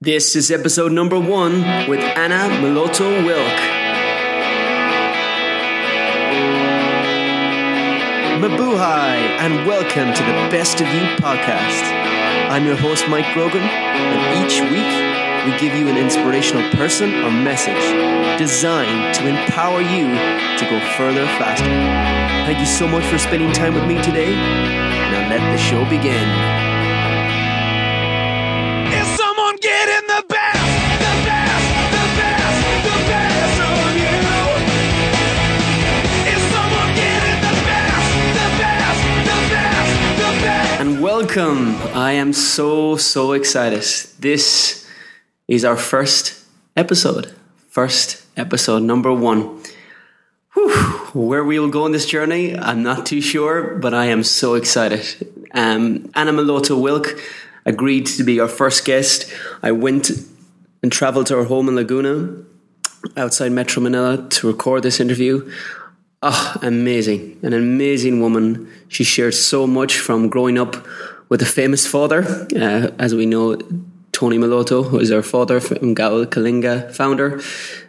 This is episode number one with Anna Meloto Wilk. Mabuhay and welcome to the Best of You podcast. I'm your host, Mike Grogan, and each week we give you an inspirational person or message designed to empower you to go further faster. Thank you so much for spending time with me today. Now let the show begin. Welcome. I am so, so excited. This is our first episode. First episode, number one. Whew. Where we will go on this journey, I'm not too sure, but I am so excited. Um, Anna Meloto Wilk agreed to be our first guest. I went and traveled to her home in Laguna outside Metro Manila to record this interview. Oh, amazing. An amazing woman. She shared so much from growing up with a famous father. Uh, as we know, Tony Meloto, who is our father from Gawad Kalinga founder.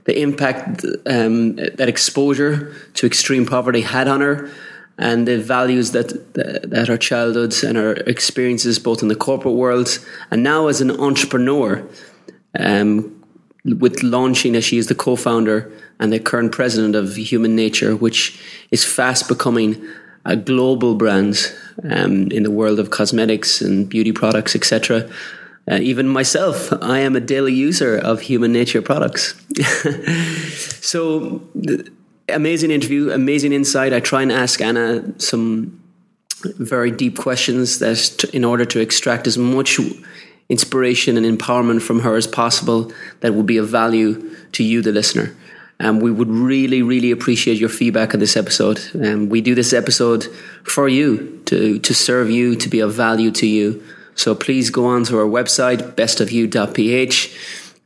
The impact um, that exposure to extreme poverty had on her and the values that, that her childhood and her experiences both in the corporate world and now as an entrepreneur um, with launching as she is the co-founder and the current president of Human Nature, which is fast becoming a global brand um, in the world of cosmetics and beauty products, etc. Uh, even myself, I am a daily user of Human Nature products. so, amazing interview, amazing insight. I try and ask Anna some very deep questions that in order to extract as much inspiration and empowerment from her as possible that will be of value to you the listener and we would really really appreciate your feedback on this episode um, we do this episode for you to to serve you to be of value to you so please go on to our website bestofyou.ph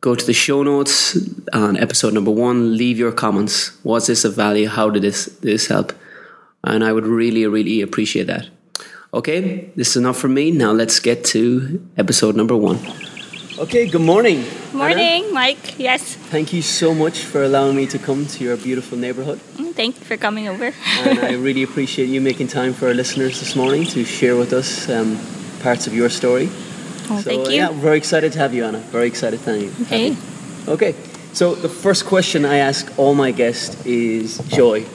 go to the show notes on episode number one leave your comments was this of value how did this this help and I would really, really appreciate that. Okay, this is enough for me. Now let's get to episode number one. Okay, good morning. Morning, Anna. Mike. Yes. Thank you so much for allowing me to come to your beautiful neighborhood. Mm, Thank you for coming over. And I really appreciate you making time for our listeners this morning to share with us um, parts of your story. Oh, so, thank you. yeah, we're very excited to have you, Anna. Very excited to have you. Okay. Okay, so the first question I ask all my guests is joy.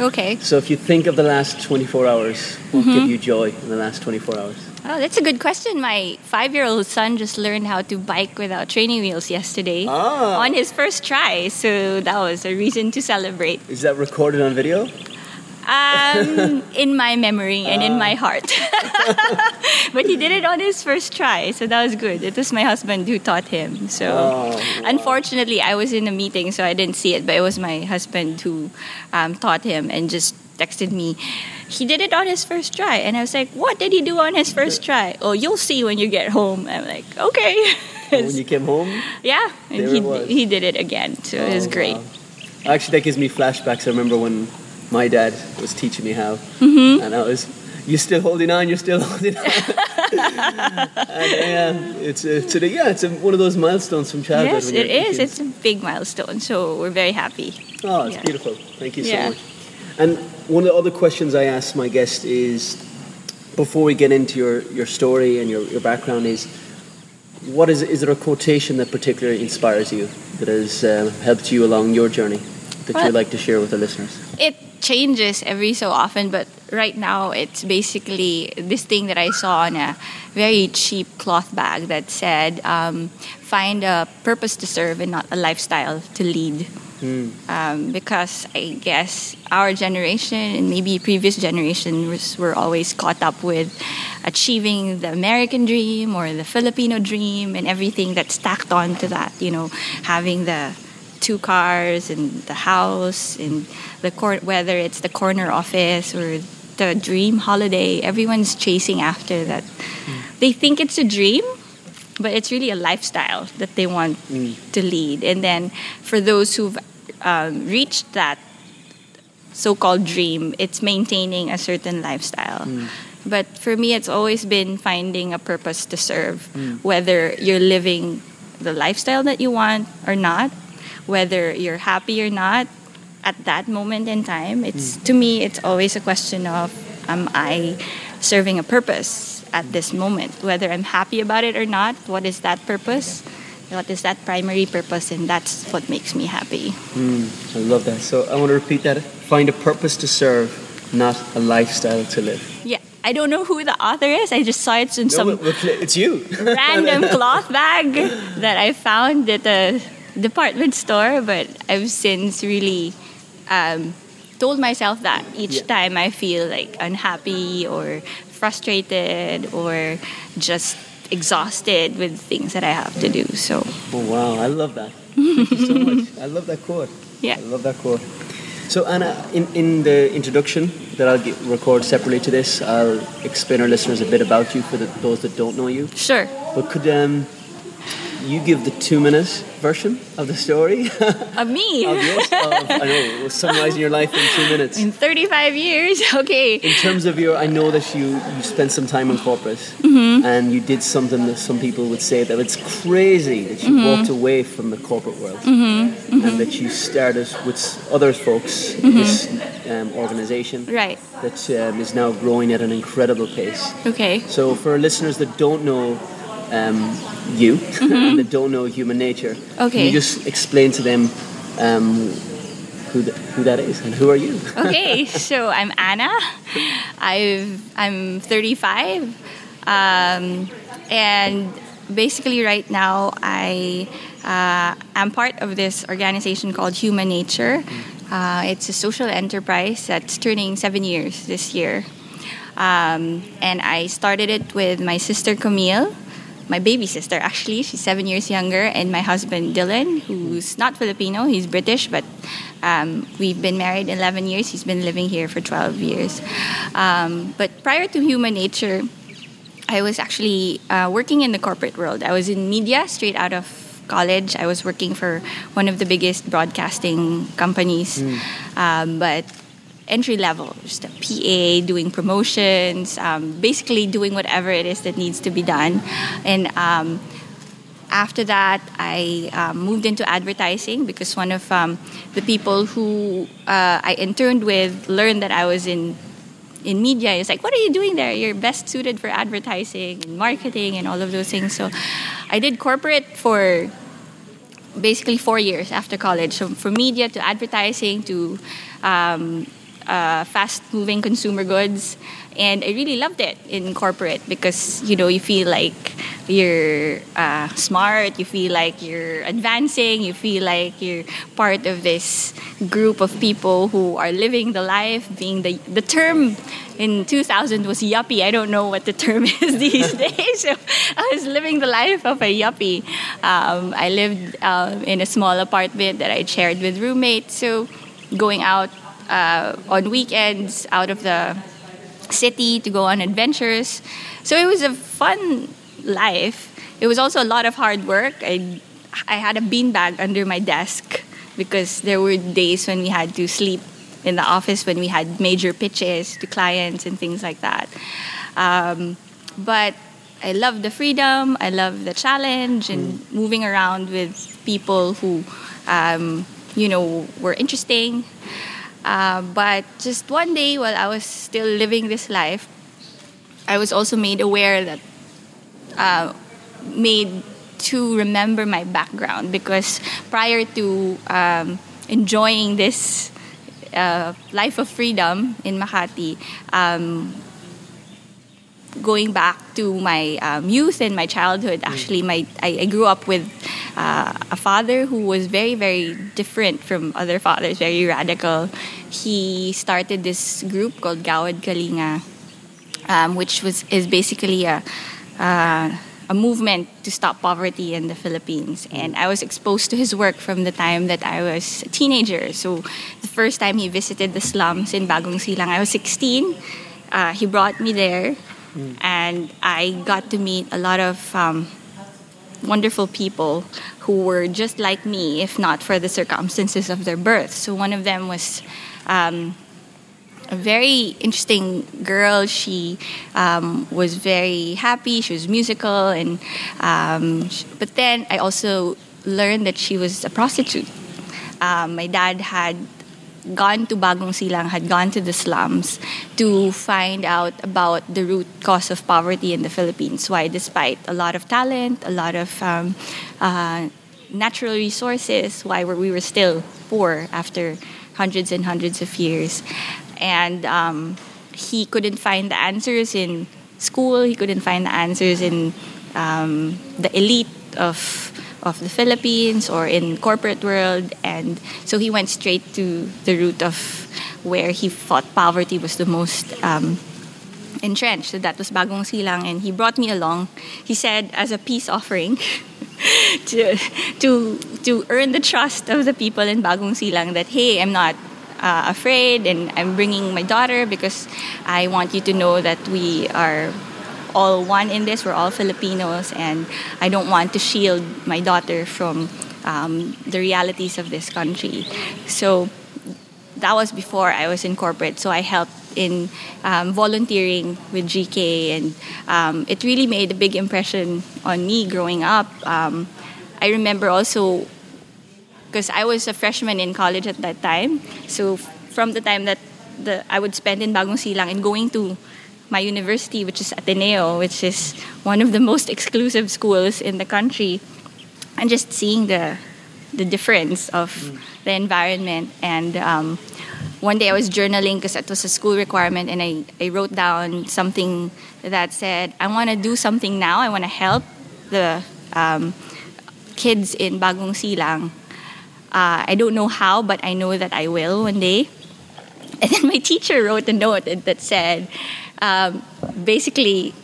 Okay. So if you think of the last 24 hours, what Mm-hmm. give you joy in the last 24 hours? Oh, that's a good question. My five-year-old son just learned how to bike without training wheels yesterday Ah. on his first try. So that was a reason to celebrate. Is that recorded on video? Um, in my memory and in Ah. my heart. but he did it on his first try, so that was good. It was my husband who taught him. So Oh, unfortunately, I was in a meeting, so I didn't see it. But it was my husband who um, taught him and just texted me. He did it on his first try, and I was like, "What did he do on his first try?" Oh, you'll see when you get home. I'm like, "Okay." when you came home? yeah, and he he did it again, so it was Oh, great. wow. Actually, that gives me flashbacks. I remember when my dad was teaching me how, Mm-hmm. and I was, "You're still holding on. You're still holding on." and yeah, it's a, it's a, yeah, it's a, one of those milestones from childhood. Yes, it is. It's a big milestone, so we're very happy. Oh, it's Yeah. beautiful. Thank you so Yeah. much. And one of the other questions I ask my guest is, before we get into your, your story and your, your background, is what is is there a quotation that particularly inspires you that has uh, helped you along your journey that Well- you'd like to share with the listeners? It changes every so often, but right now it's basically this thing that I saw on a very cheap cloth bag that said, um, "Find a purpose to serve and not a lifestyle to lead." Mm. Um, because I guess our generation and maybe previous generations were always caught up with achieving the American dream or the Filipino dream and everything that's stacked on to that. You know, having the two cars and the house and the cor- whether it's the corner office or the dream holiday everyone's chasing after that. Mm. They think it's a dream but it's really a lifestyle that they want mm. to lead. And then for those who've um, reached that so-called dream it's maintaining a certain lifestyle hmm. but for me it's always been finding a purpose to serve hmm. whether you're living the lifestyle that you want or not, whether you're happy or not at that moment in time. It's hmm. to me, it's always a question of am I serving a purpose at this moment, whether I'm happy about it or not. What is that purpose? What is that primary purpose? And that's what makes me happy. I love that. So I want to repeat that. Find a purpose to serve, not a lifestyle to live. Yeah, I don't know who the author is. I just saw it in some No, but- but it's you. random cloth bag that I found at a department store, but I've since really um, told myself that each Yeah. time I feel like unhappy or frustrated or just exhausted with things that I have to do. So, Oh wow, I love that. Thank you so much. I love that quote. yeah. I love that quote. So Anna, in, in the introduction that I'll get, record separately to this, I'll explain our listeners a bit about you for the, those that don't know you. Sure. But could um, you give the two-minute version of the story Of me. of yours? Of, I know, summarizing your life in two minutes. In 35 years. Okay. In terms of your, I know that you you spent some time in corporate, Mm-hmm. and you did something that some people would say that it's crazy that you Mm-hmm. walked away from the corporate world, and that you started with other folks this um, organization Right. that um, is now growing at an incredible pace. Okay. So for listeners that don't know um, you and that don't know human nature, can Mm-hmm. Okay. you just explain to them um, who, th- who that is and who are you? okay, so I'm Anna. I've I'm 35, um, and basically right now I uh, am part of this organization called Human Nature. Uh, it's a social enterprise that's turning seven years this year, um, and I started it with my sister Camille. My baby sister, actually, she's seven years younger, and my husband Dylan, who's not Filipino, he's British, but um, we've been married 11 years. He's been living here for 12 years. Um, but prior to Human Nature, I was actually uh, working in the corporate world. I was in media straight out of college. I was working for one of the biggest broadcasting companies, um, but entry level, just a PA, doing promotions, um, basically doing whatever it is that needs to be done. And um, after that, I um, moved into advertising because one of um, the people who uh, I interned with learned that I was in in media. It's like, what are you doing there? You're best suited for advertising and marketing and all of those things. So, I did corporate for basically four years after college. So, from media to advertising to um, uh, fast-moving consumer goods, and I really loved it in corporate because you know you feel like you're uh, smart, you feel like you're advancing, you feel like you're part of this group of people who are living the life. Being the the term in 2000 was yuppie. I don't know what the term is these days. So I was living the life of a yuppie. Um, I lived uh, in a small apartment that I shared with roommates. So going out uh, on weekends out of the city to go on adventures. So it was a fun life. It was also a lot of hard work. I, I had a beanbag under my desk because there were days when we had to sleep in the office when we had major pitches to clients and things like that. Um, but I love the freedom, I love the challenge, and moving around with people who, um, you know, were interesting. Uh, but just one day while I was still living this life, I was also made aware that, uh, made to remember my background because prior to um, enjoying this uh, life of freedom in Makati, um, going back to my um, youth and my childhood, actually, my I, I grew up with uh, a father who was very, very different from other fathers, very radical. He started this group called Gawad Kalinga, um, which was is basically a uh, a movement to stop poverty in the Philippines. And I was exposed to his work from the time that I was a teenager. So the first time he visited the slums in Bagong Silang, I was 16. Uh, he brought me there, and I got to meet a lot of um, wonderful people who were just like me, if not for the circumstances of their birth. So one of them was um, a very interesting girl. She um, was very happy. She was musical, and um, sh- but then I also learned that she was a prostitute. Um, my dad had gone to Bagong Silang, had gone to the slums to find out about the root cause of poverty in the Philippines. Why, despite a lot of talent, a lot of um, uh, natural resources, why were we were still poor after hundreds and hundreds of years. And um, he couldn't find the answers in school. He couldn't find the answers in um, the elite of of the Philippines or in corporate world, and so he went straight to the root of where he thought poverty was the most um, entrenched. So that was Bagong Silang, and he brought me along. He said as a peace offering. to to to earn the trust of the people in Bagong Silang that hey, I'm not uh, afraid and I'm bringing my daughter because I want you to know that we are all one in this. We're all Filipinos, and I don't want to shield my daughter from um, the realities of this country. So that was before I was in corporate. So I helped in um, volunteering with GK, and um, it really made a big impression on me growing up. Um, I remember also because I was a freshman in college at that time. So from the time that the I would spend in Bagong Silang and going to my university, which is Ateneo, which is one of the most exclusive schools in the country, and just seeing the the difference of the environment. And um, one day I was journaling because it was a school requirement, and I, I wrote down something that said, I want to do something now. I want to help the um, kids in Bagong Silang. Uh, I don't know how, but I know that I will one day. And then my teacher wrote a note that said, um, basically,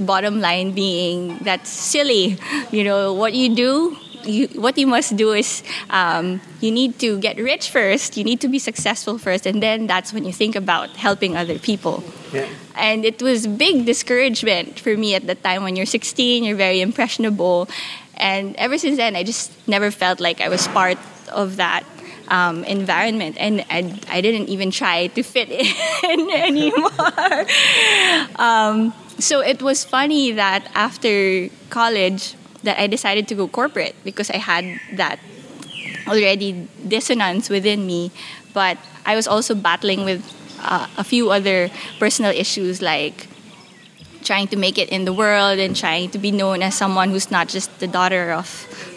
bottom line being that's silly. You know, what you do, you, what you must do is um, you need to get rich first, you need to be successful first, and then that's when you think about helping other people. Yeah. And it was big discouragement for me at the time when you're 16, you're very impressionable. And ever since then, I just never felt like I was part of that um, environment. And I, I didn't even try to fit in anymore. um, so it was funny that after college, that I decided to go corporate because I had that already dissonance within me. But I was also battling with uh, a few other personal issues like trying to make it in the world and trying to be known as someone who's not just the daughter of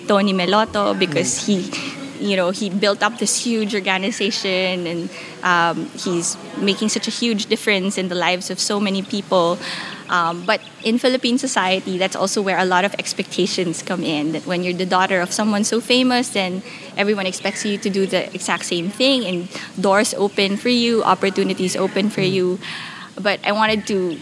Tony Meloto because he you know he built up this huge organization and um, he's making such a huge difference in the lives of so many people um, but in Philippine society, that's also where a lot of expectations come in. That when you're the daughter of someone so famous, then everyone expects you to do the exact same thing, and doors open for you, opportunities open for you. But I wanted to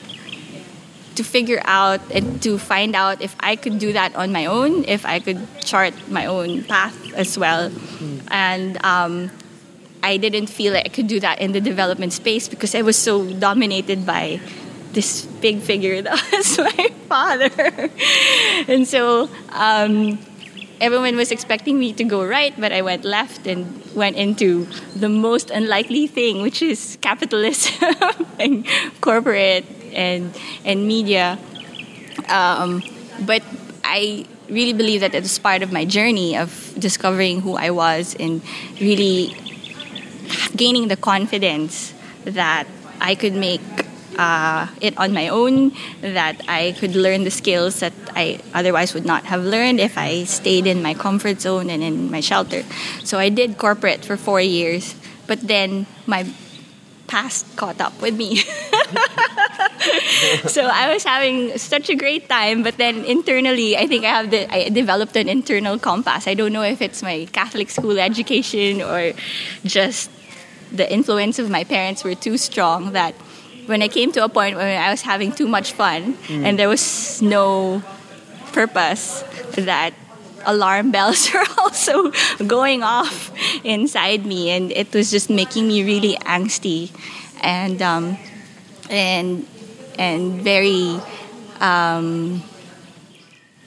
to figure out and to find out if I could do that on my own, if I could chart my own path as well, and. Um, I didn't feel like I could do that in the development space because I was so dominated by this big figure that was my father. and so um, everyone was expecting me to go right, but I went left and went into the most unlikely thing, which is capitalism and corporate and and media. Um, but I really believe that it was part of my journey of discovering who I was and really gaining the confidence that I could make uh, it on my own, that I could learn the skills that I otherwise would not have learned if I stayed in my comfort zone and in my shelter. So I did corporate for four years, but then my past caught up with me. so I was having such a great time, but then internally, I think I have the I developed an internal compass. I don't know if it's my Catholic school education or just the influence of my parents were too strong that when I came to a point where I was having too much fun and there was no purpose, that alarm bells were also going off inside me, and it was just making me really angsty and um, and and very. Um,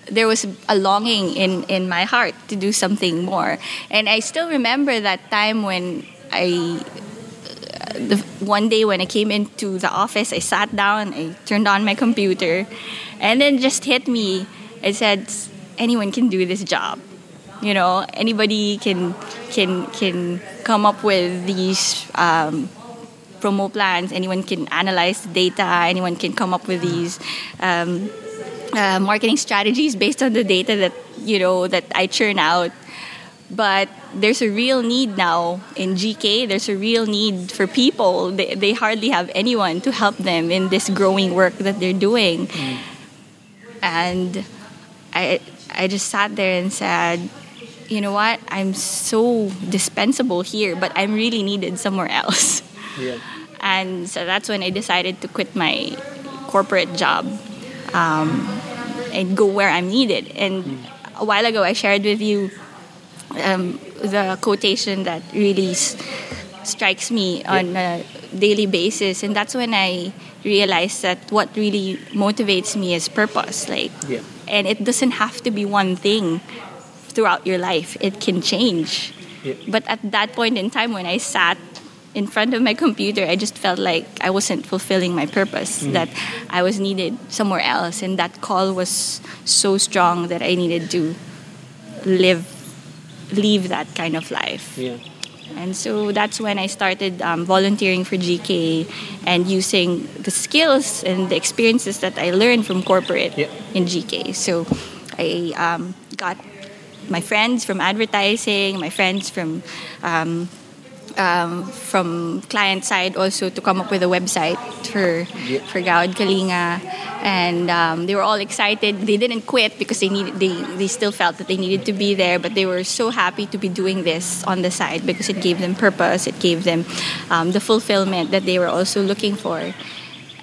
there was a longing in, in my heart to do something more. And I still remember that time when I the one day when I came into the office, I sat down, I turned on my computer, and then just hit me. I said, anyone can do this job. You know, anybody can can can come up with these um, promo plans. Anyone can analyze the data. Anyone can come up with these um, uh, marketing strategies based on the data that you know that I churn out. But there's a real need now in GK. There's a real need for people. They, they hardly have anyone to help them in this growing work that they're doing. And I I just sat there and said, you know what? I'm so dispensable here, but I'm really needed somewhere else. Yeah. And so that's when I decided to quit my corporate job um, and go where I'm needed. And a while ago, I shared with you um, the quotation that really s- strikes me on a daily basis. And that's when I realized that what really motivates me is purpose. Like, Yeah. and it doesn't have to be one thing throughout your life, it can change. Yeah. But at that point in time, when I sat in front of my computer, I just felt like I wasn't fulfilling my purpose, that I was needed somewhere else. And that call was so strong that I needed to live, leave that kind of life. Yeah. And so that's when I started um, volunteering for GK and using the skills and the experiences that I learned from corporate Yeah. in GK. So I um, got my friends from advertising, my friends from um, um, from client side also to come up with a website for Yeah. for Gawad Kalinga, and um, they were all excited. They didn't quit because they needed they they still felt that they needed to be there, but they were so happy to be doing this on the side because it gave them purpose. It gave them um, the fulfillment that they were also looking for,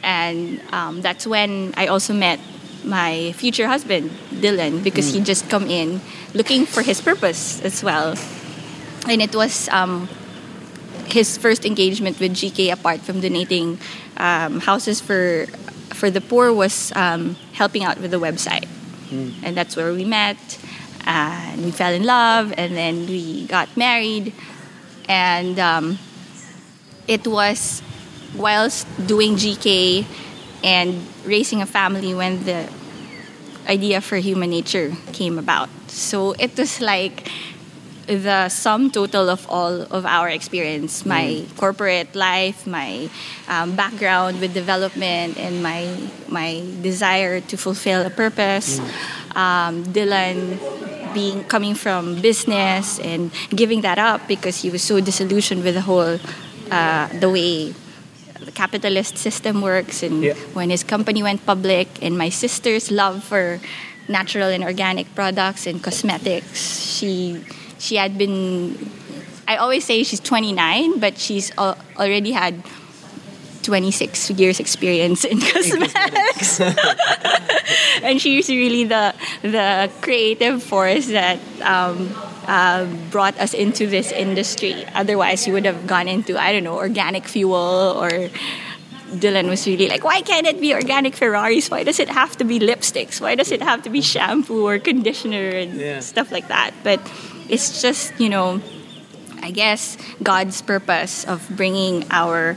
and um, that's when I also met my future husband Dylan because he just come in looking for his purpose as well, and it was. Um, his first engagement with GK, apart from donating um, houses for for the poor, was um, helping out with the website, and that's where we met. And we fell in love, and then we got married, and um, it was whilst doing GK and raising a family when the idea for human nature came about. So it was like the sum total of all of our experience my corporate life my um, background with development and my my desire to fulfill a purpose. Um, dylan being coming from business and giving that up because he was so disillusioned with the whole uh, the way the capitalist system works and Yeah. when his company went public and my sister's love for natural and organic products and cosmetics she she had been i always say she's 29 but she's al- already had 26 years experience in cosmetics and she's really the the creative force that um, uh, brought us into this industry otherwise you would have gone into i don't know organic fuel or Dylan was really like, why can't it be organic Ferraris? Why does it have to be lipsticks? Why does it have to be shampoo or conditioner and Yeah. stuff like that? But it's just, you know, I guess God's purpose of bringing our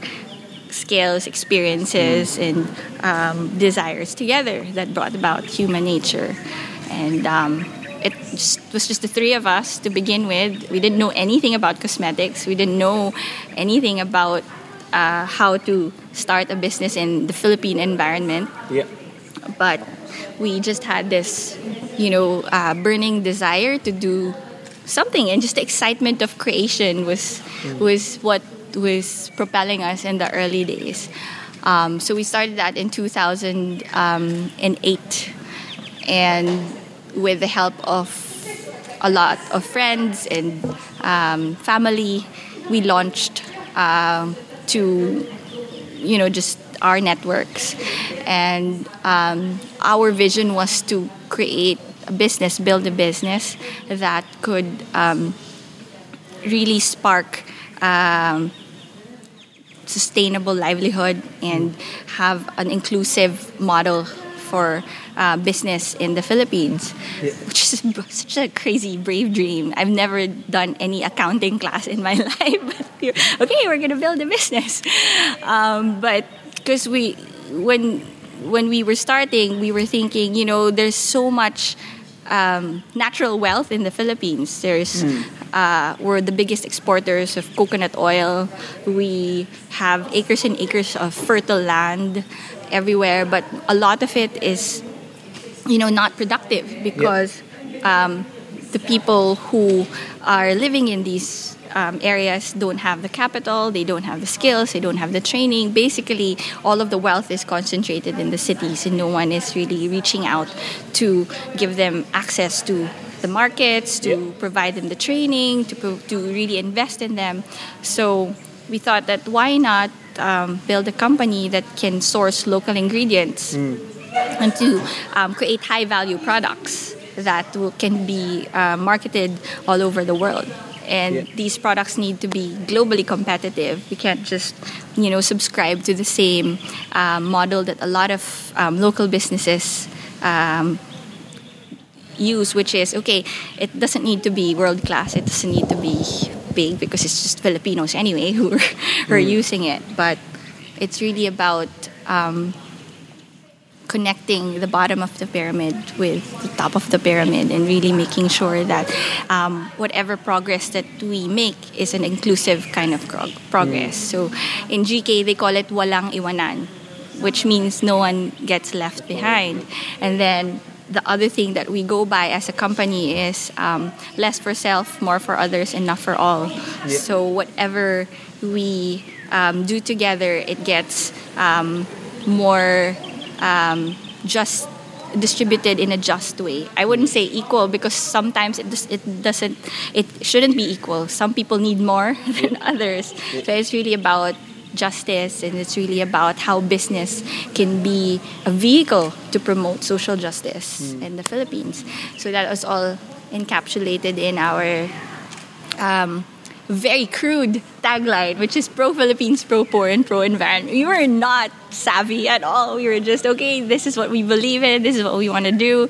skills, experiences, and um, desires together that brought about human nature. And um, it just, was just the three of us to begin with. We didn't know anything about cosmetics. We didn't know anything about uh, how to start a business in the Philippine environment Yeah. but we just had this, you know, uh, burning desire to do something, and just the excitement of creation was was what was propelling us in the early days. Um, so we started that in 2008, and with the help of a lot of friends and um, family, we launched um, to you know just our networks. And um, our vision was to create business build a business that could um, really spark um, sustainable livelihood and have an inclusive model for uh, business in the Philippines, which is such a crazy, brave dream. I've never done any accounting class in my life. But okay, we're gonna build a business, um, but because we when when we were starting, we were thinking, you know, there's so much um, natural wealth in the Philippines. There's uh, we're the biggest exporters of coconut oil. We have acres and acres of fertile land everywhere, but a lot of it is, you know, not productive because um, the people who are living in these um, areas don't have the capital, they don't have the skills, they don't have the training. Basically, all of the wealth is concentrated in the cities, and no one is really reaching out to give them access to the markets, to Yeah. provide them the training, to, pro- to really invest in them. So we thought that why not um, build a company that can source local ingredients and to um, create high value products that will, can be uh, marketed all over the world. And Yeah. these products need to be globally competitive. We can't just, you know, subscribe to the same um, model that a lot of um, local businesses um, use, which is okay. It doesn't need to be world class. It doesn't need to be big because it's just Filipinos anyway who are, who are using it. But it's really about um, connecting the bottom of the pyramid with the top of the pyramid and really making sure that um, whatever progress that we make is an inclusive kind of prog- progress. So in GK, they call it walang iwanan, which means no one gets left behind. And then the other thing that we go by as a company is um, less for self, more for others, enough for all. So whatever we um, do together, it gets um, more um, just distributed in a just way. I wouldn't say equal because sometimes it just, it doesn't it shouldn't be equal. Some people need more than others. So it's really about justice and it's really about how business can be a vehicle to promote social justice in the Philippines. So that was all encapsulated in our um, very crude tagline, which is pro Philippines, pro poor, and pro environment. We were not savvy at all. We were just, okay, this is what we believe in, this is what we want to do.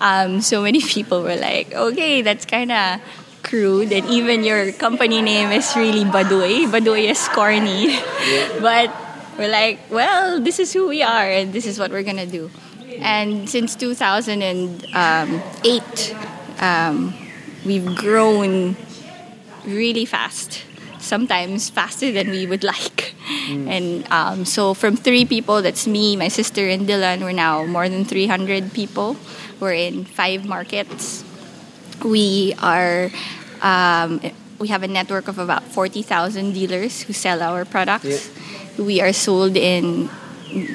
Um, so many people were like, okay, that's kind of crude, and even your company name is really Baduy. Baduy is corny. but we're like, well, this is who we are, and this is what we're going to do. And since 2008, um, we've grown really fast, sometimes faster than we would like. And um, so, from three people, that's me, my sister, and Dylan, we're now more than 300 people. We're in five markets. We are. Um, we have a network of about 40,000 dealers who sell our products. We are sold in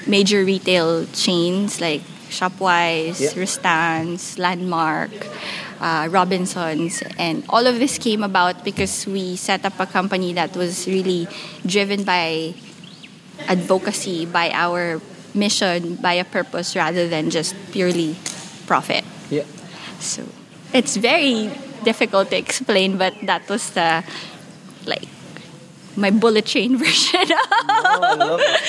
major retail chains like Shopwise, Yeah. Landmark, uh, Robinsons, and all of this came about because we set up a company that was really driven by advocacy, by our mission, by a purpose rather than just purely profit. Yeah. So it's very difficult to explain, but that was the like my bullet train version of Oh, love it.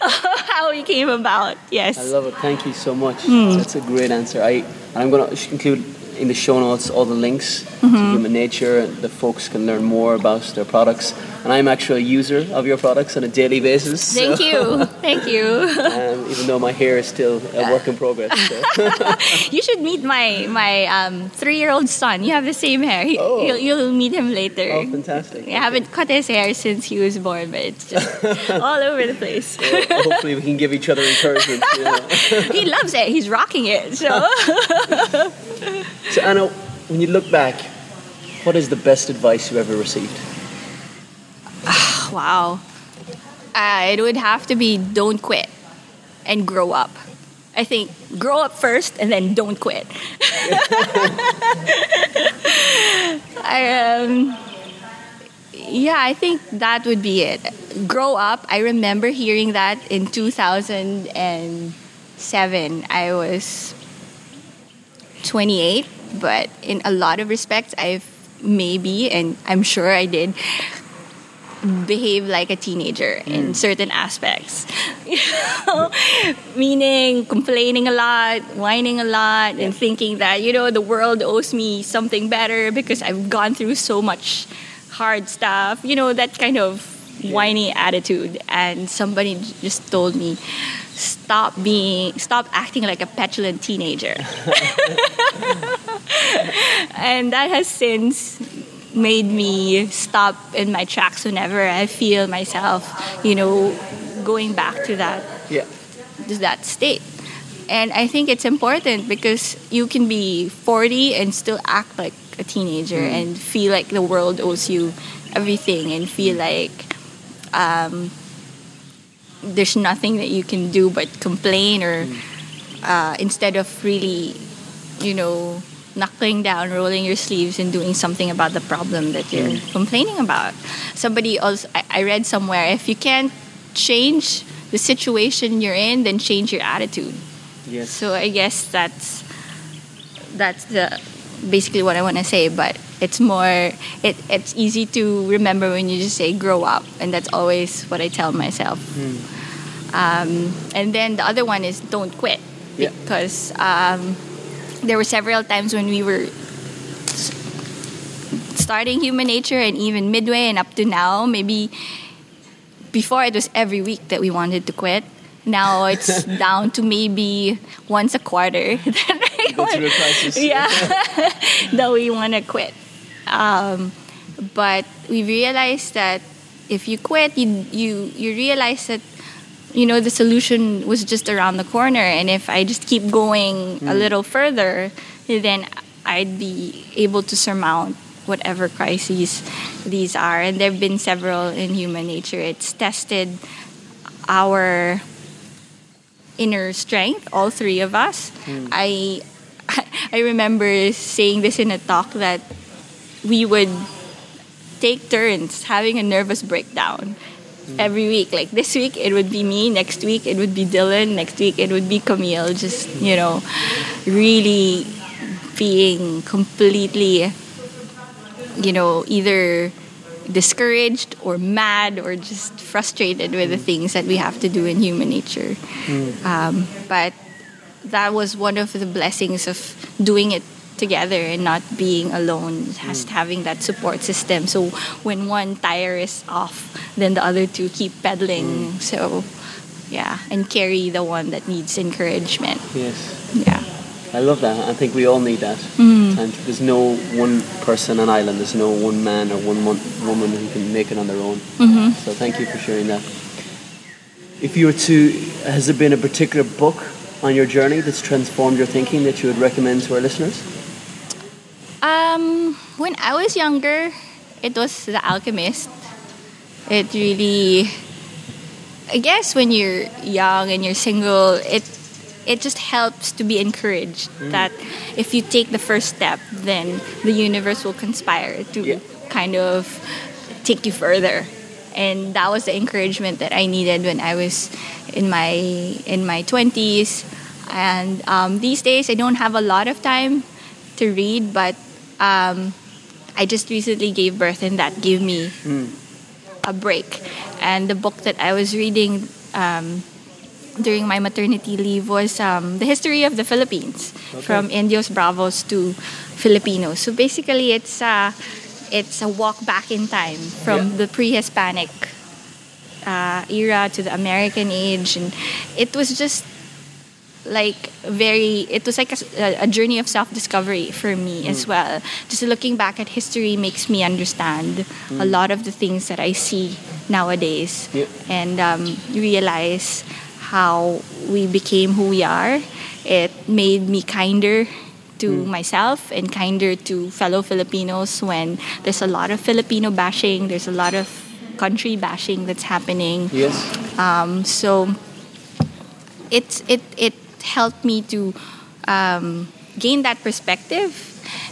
how we came about. Yes. I love it. Thank you so much. Hmm. That's a great answer. I and I'm going to include in the show notes all the links Mm-hmm. to Human Nature, and the folks can learn more about their products. And I'm actually a user of your products on a daily basis. so- Thank you. Thank you. Um, even though my hair is still a work in progress. so. You should meet my my um, three year old son. You have the same hair. He, Oh. you'll, you'll meet him later. Oh, fantastic. I haven't cut his hair since he was born, but it's just all over the place. Well, hopefully we can give each other encouragement. you know. he loves it. He's rocking it. So So Anna, when you look back, what is the best advice you ever received? wow, uh, it would have to be don't quit and grow up. I think grow up first and then don't quit. I, um, yeah, I think that would be it. Grow up. I remember hearing that in 2007. I was 28, but in a lot of respects, I've maybe, and I'm sure I did, behave like a teenager in mm. certain aspects. You know? Meaning complaining a lot, whining a lot, and thinking that, you know, the world owes me something better because I've gone through so much hard stuff. You know, that kind of whiny attitude. And somebody just told me, stop being, stop acting like a petulant teenager. and that has since made me stop in my tracks whenever I feel myself, you know, going back to that Yeah. to that state. And I think it's important because you can be 40 and still act like a teenager and feel like the world owes you everything and feel like um, there's nothing that you can do but complain or uh, instead of really, you know, knuckling down, rolling your sleeves, and doing something about the problem that you're complaining about. Somebody else, I, I read somewhere, if you can't change the situation you're in, then change your attitude. Yes. So I guess that's that's the basically what I want to say. But it's more it it's easy to remember when you just say grow up, and that's always what I tell myself. Um, and then the other one is don't quit Yeah. because um, there were several times when we were starting human nature and even midway and up to now maybe before it was every week that we wanted to quit now it's down to maybe once a quarter that we Go through a crisis. yeah that we want to quit um, but we realized that if you quit you, you you realize that you know the solution was just around the corner. And if i just keep going a mm. little further then i'd be able to surmount whatever crises these are. And there have been several in human nature. It's tested our inner strength all three of us. Mm. I i remember saying this in a talk that we would take turns having a nervous breakdown every week. Like this week, it would be me. Next week, it would be Dylan. Next week, it would be Camille. Just, you know, really being completely, you know, either discouraged or mad or just frustrated with the things that we have to do in human nature. Um, but that was one of the blessings of doing it together and not being alone just having that support system so when one tire is off then the other two keep pedaling so yeah and carry the one that needs encouragement Yes. yeah I love that. I think we all need that. Mm-hmm. And there's no one person on island. There's no one man or one woman who can make it on their own. Mm-hmm. So thank you for sharing that. If you were to, has there been a particular book on your journey that's transformed your thinking that you would recommend to our listeners? Um, when I was younger, it was The Alchemist. It really, I guess, when you're young and you're single, it it just helps to be encouraged that if you take the first step, then the universe will conspire to Yeah. kind of take you further. And that was the encouragement that I needed when I was in my in my twenties. And um, these days, I don't have a lot of time to read, but um, I just recently gave birth, and that gave me a break. And the book that I was reading um, during my maternity leave was um, the history of the Philippines, from Indios Bravos to Filipinos. So basically, it's a it's a walk back in time from Yeah. the pre-Hispanic uh, era to the American age, and it was just like very it was like a, a journey of self-discovery for me as well. Just looking back at history makes me understand a lot of the things that i see nowadays Yeah. and um, realize how we became who we are. It made me kinder to myself and kinder to fellow filipinos when there's a lot of filipino bashing there's a lot of country bashing that's happening. Yes. um, so it it it helped me to um, gain that perspective,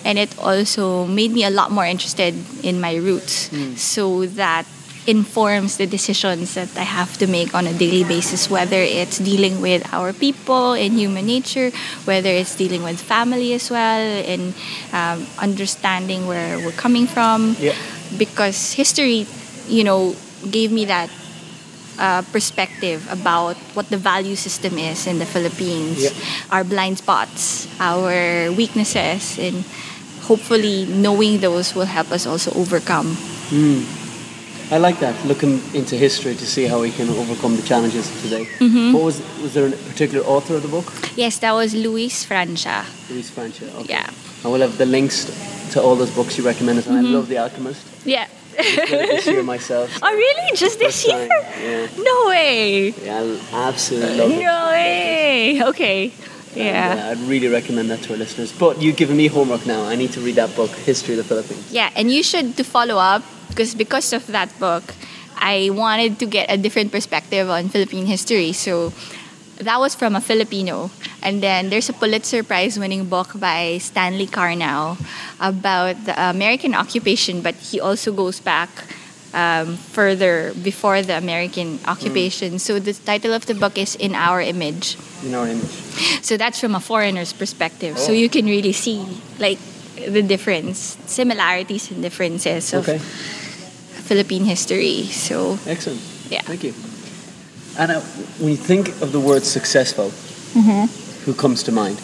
and it also made me a lot more interested in my roots. So that informs the decisions that I have to make on a daily basis, whether it's dealing with our people in human nature, whether it's dealing with family as well, and um, understanding where we're coming from Yeah. because history you know, gave me that uh, perspective about what the value system is in the Philippines, our blind spots, our weaknesses, and hopefully knowing those will help us also overcome. I like that. Looking into history to see how we can overcome the challenges of today. Mm-hmm. What was was there a particular author of the book? Yes, that was Luis Francia. Luis Francia. Okay. Yeah. I will have the links to all those books you recommended, and Mm-hmm. I love The Alchemist. Yeah. This year myself. oh, really? Just this year? Yeah. No way. Yeah, I absolutely love it. No way. Okay. And, Yeah. uh, I'd really recommend that to our listeners. But you've given me homework now. I need to read that book, History of the Philippines. Yeah, and you should to follow up because because of that book, I wanted to get a different perspective on Philippine history. So that was from a Filipino. And then there's a Pulitzer Prize winning book by Stanley Karnow about the American occupation, but he also goes back um, further before the American occupation. So the title of the book is In Our Image. In our image. So that's from a foreigner's perspective. So Oh. you can really see like the difference, similarities and differences of Okay. Philippine history. So Excellent. Yeah. Thank you. Anna, when you think of the word successful, Mm-hmm. who comes to mind?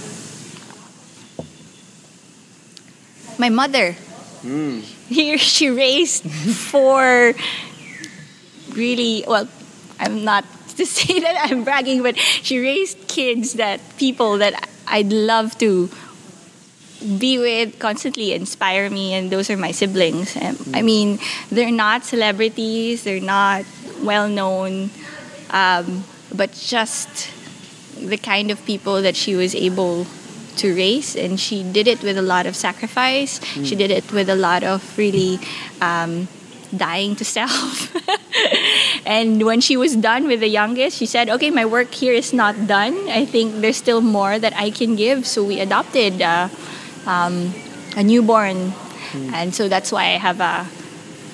my mother, Mm. here she raised four really well. I'm not to say that I'm bragging, but she raised kids that people that I'd love to be with constantly inspire me and those are my siblings and i mean they're not celebrities they're not well known um, but just the kind of people that she was able to raise and she did it with a lot of sacrifice. She did it with a lot of really um, dying to self. And when she was done with the youngest she said okay my work here is not done. I think there's still more that i can give. So we adopted uh, um, a newborn. And so that's why i have a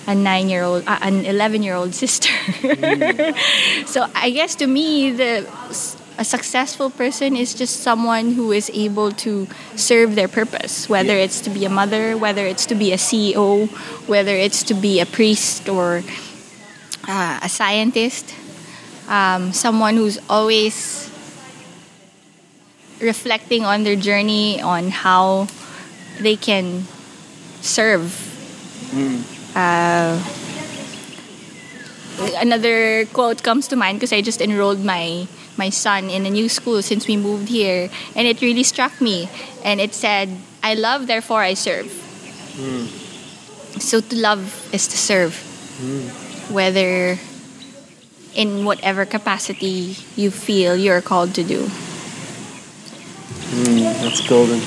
a nine year old, uh, an 11 year old sister. so I guess to me, the a successful person is just someone who is able to serve their purpose, whether it's to be a mother, whether it's to be a CEO, whether it's to be a priest or uh, a scientist. Um, someone who's always reflecting on their journey, on how they can serve uh, another quote comes to mind because I just enrolled my my son in a new school since we moved here, and it really struck me. And it said, "I love, therefore I serve." So to love is to serve, whether in whatever capacity you feel you're called to do. That's golden.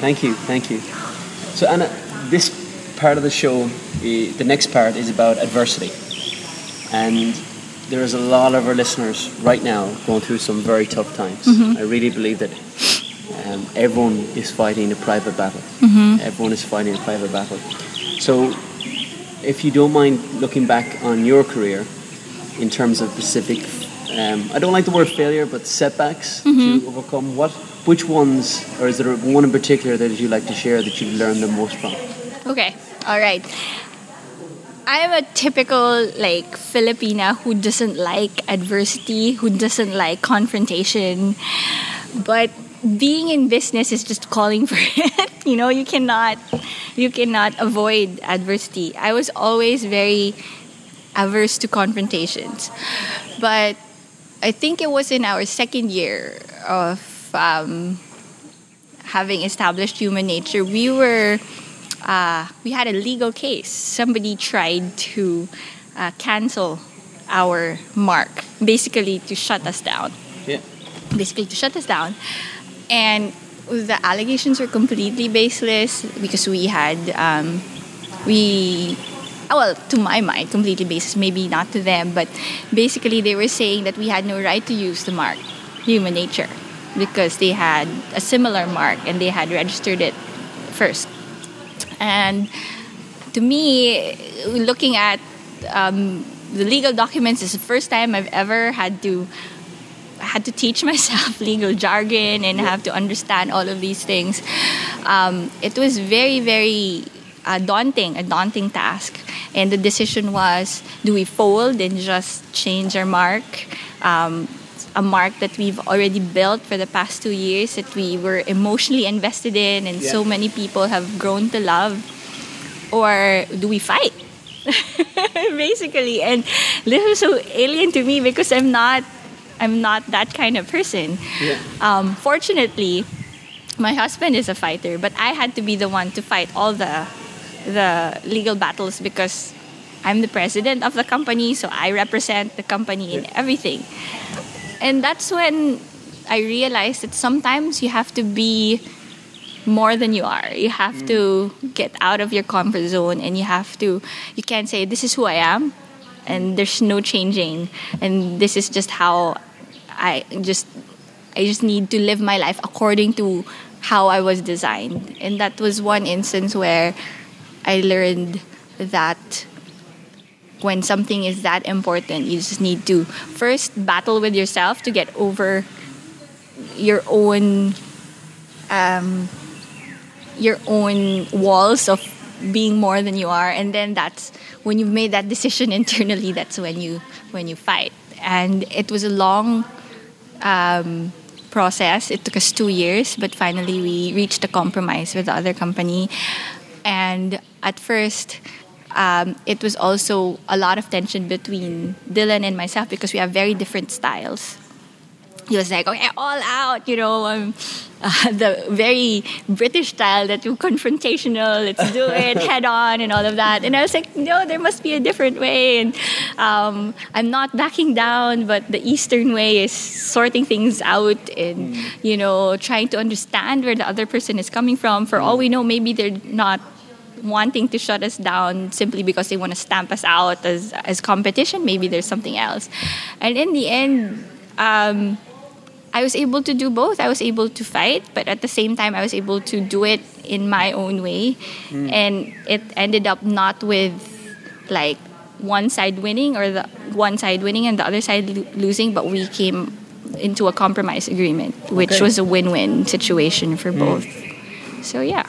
Thank you, thank you. So, Anna, this part of the show, the next part is about adversity. And there is a lot of our listeners right now going through some very tough times. I really believe that um, everyone is fighting a private battle. Everyone is fighting a private battle. So, if you don't mind looking back on your career in terms of specific, um, I don't like the word failure, but setbacks that you overcome. What, which ones, or is there one in particular that you like to share that you've learned the most from? Okay, all right. I'm a typical like Filipina who doesn't like adversity, who doesn't like confrontation. But being in business is just calling for it. you know, you cannot you cannot avoid adversity. I was always very averse to confrontations. But I think it was in our second year of um, having established human nature, we were uh, we had a legal case. Somebody tried to uh, cancel our mark, basically to shut us down. Yeah. Basically, to shut us down. And the allegations were completely baseless because we had, um, we, oh, well, to my mind, completely baseless, maybe not to them, but basically they were saying that we had no right to use the mark, human nature, because they had a similar mark and they had registered it first. And to me, looking at um, the legal documents is the first time I've ever had to had to teach myself legal jargon and have to understand all of these things. Um, it was very, very uh, daunting, a daunting task. And the decision was do we fold and just change our mark? Um, a mark that we've already built for the past two years that we were emotionally invested in and so many people have grown to love? Or do we fight? Basically. And this was so alien to me because I'm not I'm not that kind of person. Yeah. Um, fortunately, my husband is a fighter, but I had to be the one to fight all the the legal battles because I'm the president of the company, so I represent the company in everything. And that's when I realized that sometimes you have to be more than you are. You have to get out of your comfort zone and you have to you can't say this is who I am and there's no changing and this is just how I just I just need to live my life according to how I was designed. And that was one instance where I learned that when something is that important, you just need to first battle with yourself to get over your own um, your own walls of being more than you are. And then that's when you've made that decision internally that's when you when you fight. And it was a long um, process. It took us two years but finally we reached a compromise with the other company. And at first um, it was also a lot of tension between Dylan and myself because we have very different styles he was like, okay, all out, you know, um, uh, the very British style that you confrontational, let's do it head on and all of that. And I was like, no, there must be a different way. And um, I'm not backing down, but the Eastern way is sorting things out and, you know, trying to understand where the other person is coming from. For all we know, maybe they're not wanting to shut us down simply because they want to stamp us out as, as competition. Maybe there's something else. And in the end, um, I was able to do both. I was able to fight, but at the same time, I was able to do it in my own way. And it ended up not with like one side winning or the one side winning and the other side lo- losing, but we came into a compromise agreement, which Okay. was a win win situation for both. So, yeah.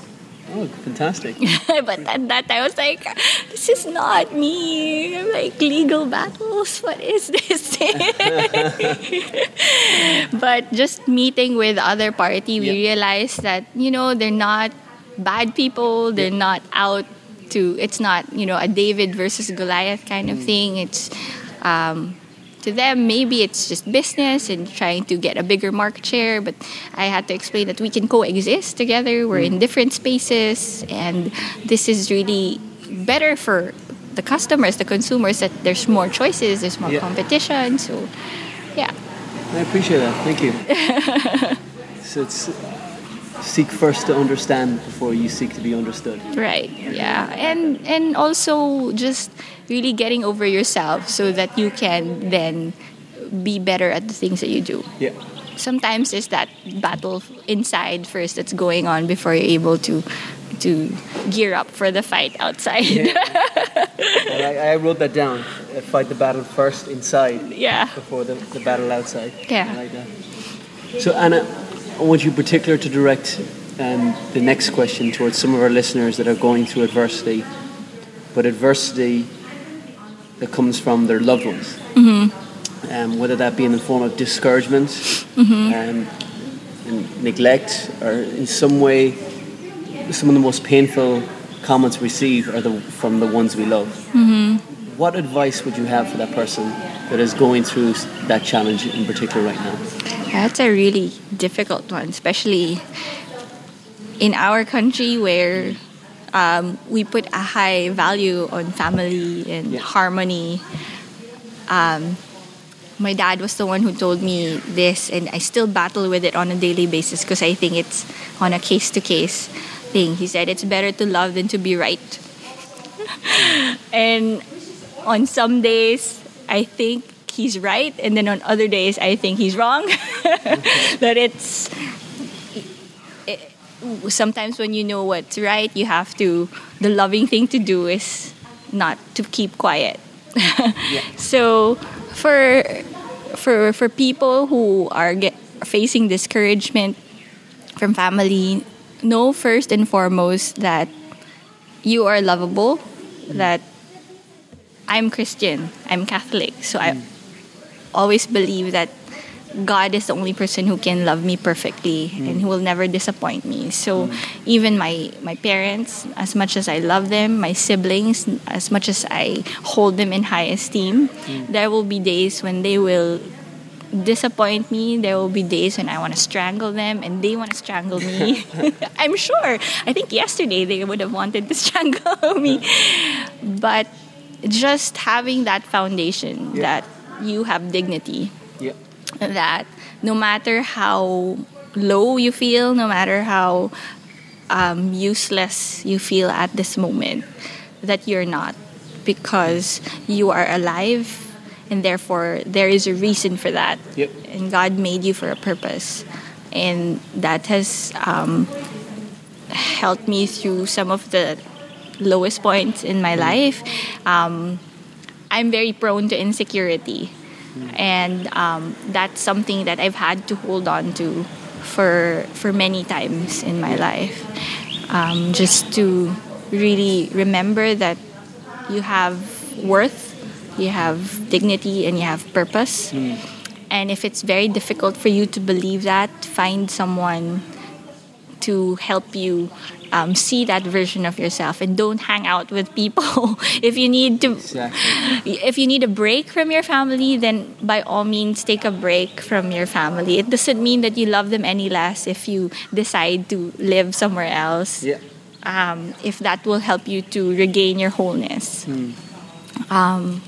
Oh, fantastic. but at that I was like, this is not me. Like, legal battles? What is this? but just meeting with other party, we Yeah. realized that, you know, they're not bad people. They're not out to, it's not, you know, a David versus Goliath kind of thing. It's, um, to them, maybe it's just business and trying to get a bigger market share. But I had to explain that we can coexist together. We're in mm. different spaces, and this is really better for the customers, the consumers. That there's more choices, there's more Yeah. competition. So, yeah, I appreciate that. Thank you. so it's seek first to understand before you seek to be understood. right, yeah, and and also just really getting over yourself so that you can then be better at the things that you do. Yeah. sometimes there's that battle inside first that's going on before you're able to to gear up for the fight outside. And I, I wrote that down. Uh, Fight the battle first inside Yeah. before the, the battle outside. Yeah. Like that. So Anna, I want you in particular to direct um, the next question towards some of our listeners that are going through adversity, but adversity that comes from their loved ones. Um, whether that be in the form of discouragement, um, and neglect, or in some way, some of the most painful comments we receive are the, from the ones we love. What advice would you have for that person that is going through that challenge in particular right now? That's a really difficult one, especially in our country where um, we put a high value on family and harmony. Um, my dad was the one who told me this, and I still battle with it on a daily basis because I think it's on a case to case thing. He said it's better to love than to be right. and on some days, I think he's right, and then on other days, I think he's wrong. but it's it, sometimes when you know what's right, you have to. The loving thing to do is not to keep quiet. So for for for people who are get, facing discouragement from family, know first and foremost that you are lovable, mm. that I'm Christian, I'm Catholic, so I mm. Always believe that God is the only person who can love me perfectly hmm. and who will never disappoint me. So hmm. even my my parents, as much as I love them, my siblings, as much as I hold them in high esteem, hmm. there will be days when they will disappoint me. There will be days when I want to strangle them and they want to strangle me. I'm sure. I think yesterday they would have wanted to strangle me. But just having that foundation Yeah. that you have dignity, Yeah. that no matter how low you feel, no matter how um, useless you feel at this moment, that you're not because you are alive and therefore there is a reason for that. Yep. And God made you for a purpose. And that has um, helped me through some of the lowest points in my life. Um, I'm very prone to insecurity. And um, that's something that I've had to hold on to for for many times in my life. Um, just to really remember that you have worth, you have dignity, and you have purpose. And if it's very difficult for you to believe that, find someone to help you um, see that version of yourself and don't hang out with people if you need to Exactly. if you need a break from your family then by all means take a break from your family it doesn't mean that you love them any less if you decide to live somewhere else Yeah. um, if that will help you to regain your wholeness. Um,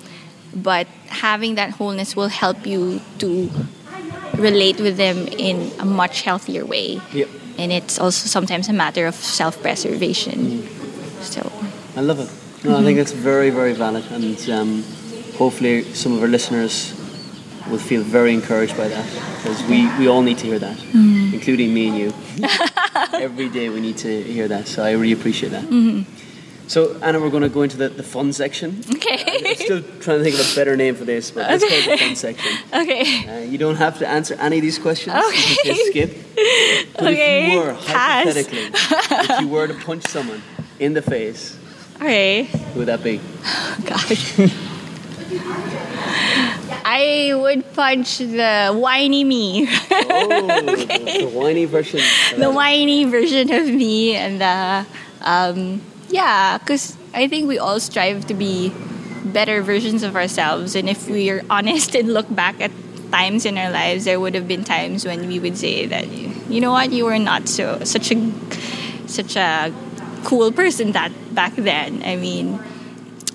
but having that wholeness will help you to relate with them in a much healthier way. Yeah. And it's also sometimes a matter of self preservation. So, I love it. No, I think it's very, very valid, and um, hopefully some of our listeners will feel very encouraged by that because we, we all need to hear that, including me and you. Every day we need to hear that, so I really appreciate that. So, Anna, we're going to go into the, the fun section. I'm okay. still trying to think of a better name for this, but let's call it the fun section. okay. Uh, you don't have to answer any of these questions. You Okay. just skip. But Okay, if you were, pass. hypothetically, if you were to punch someone in the face, Okay. who would that be? Gosh. I would punch the whiny me. Oh, the, the whiny version. the whiny version of me and the um, yeah because i think we all strive to be better versions of ourselves. And if we're honest and look back at times in our lives there would have been times when we would say that you know what? You were not so such a such a cool person that back then. I mean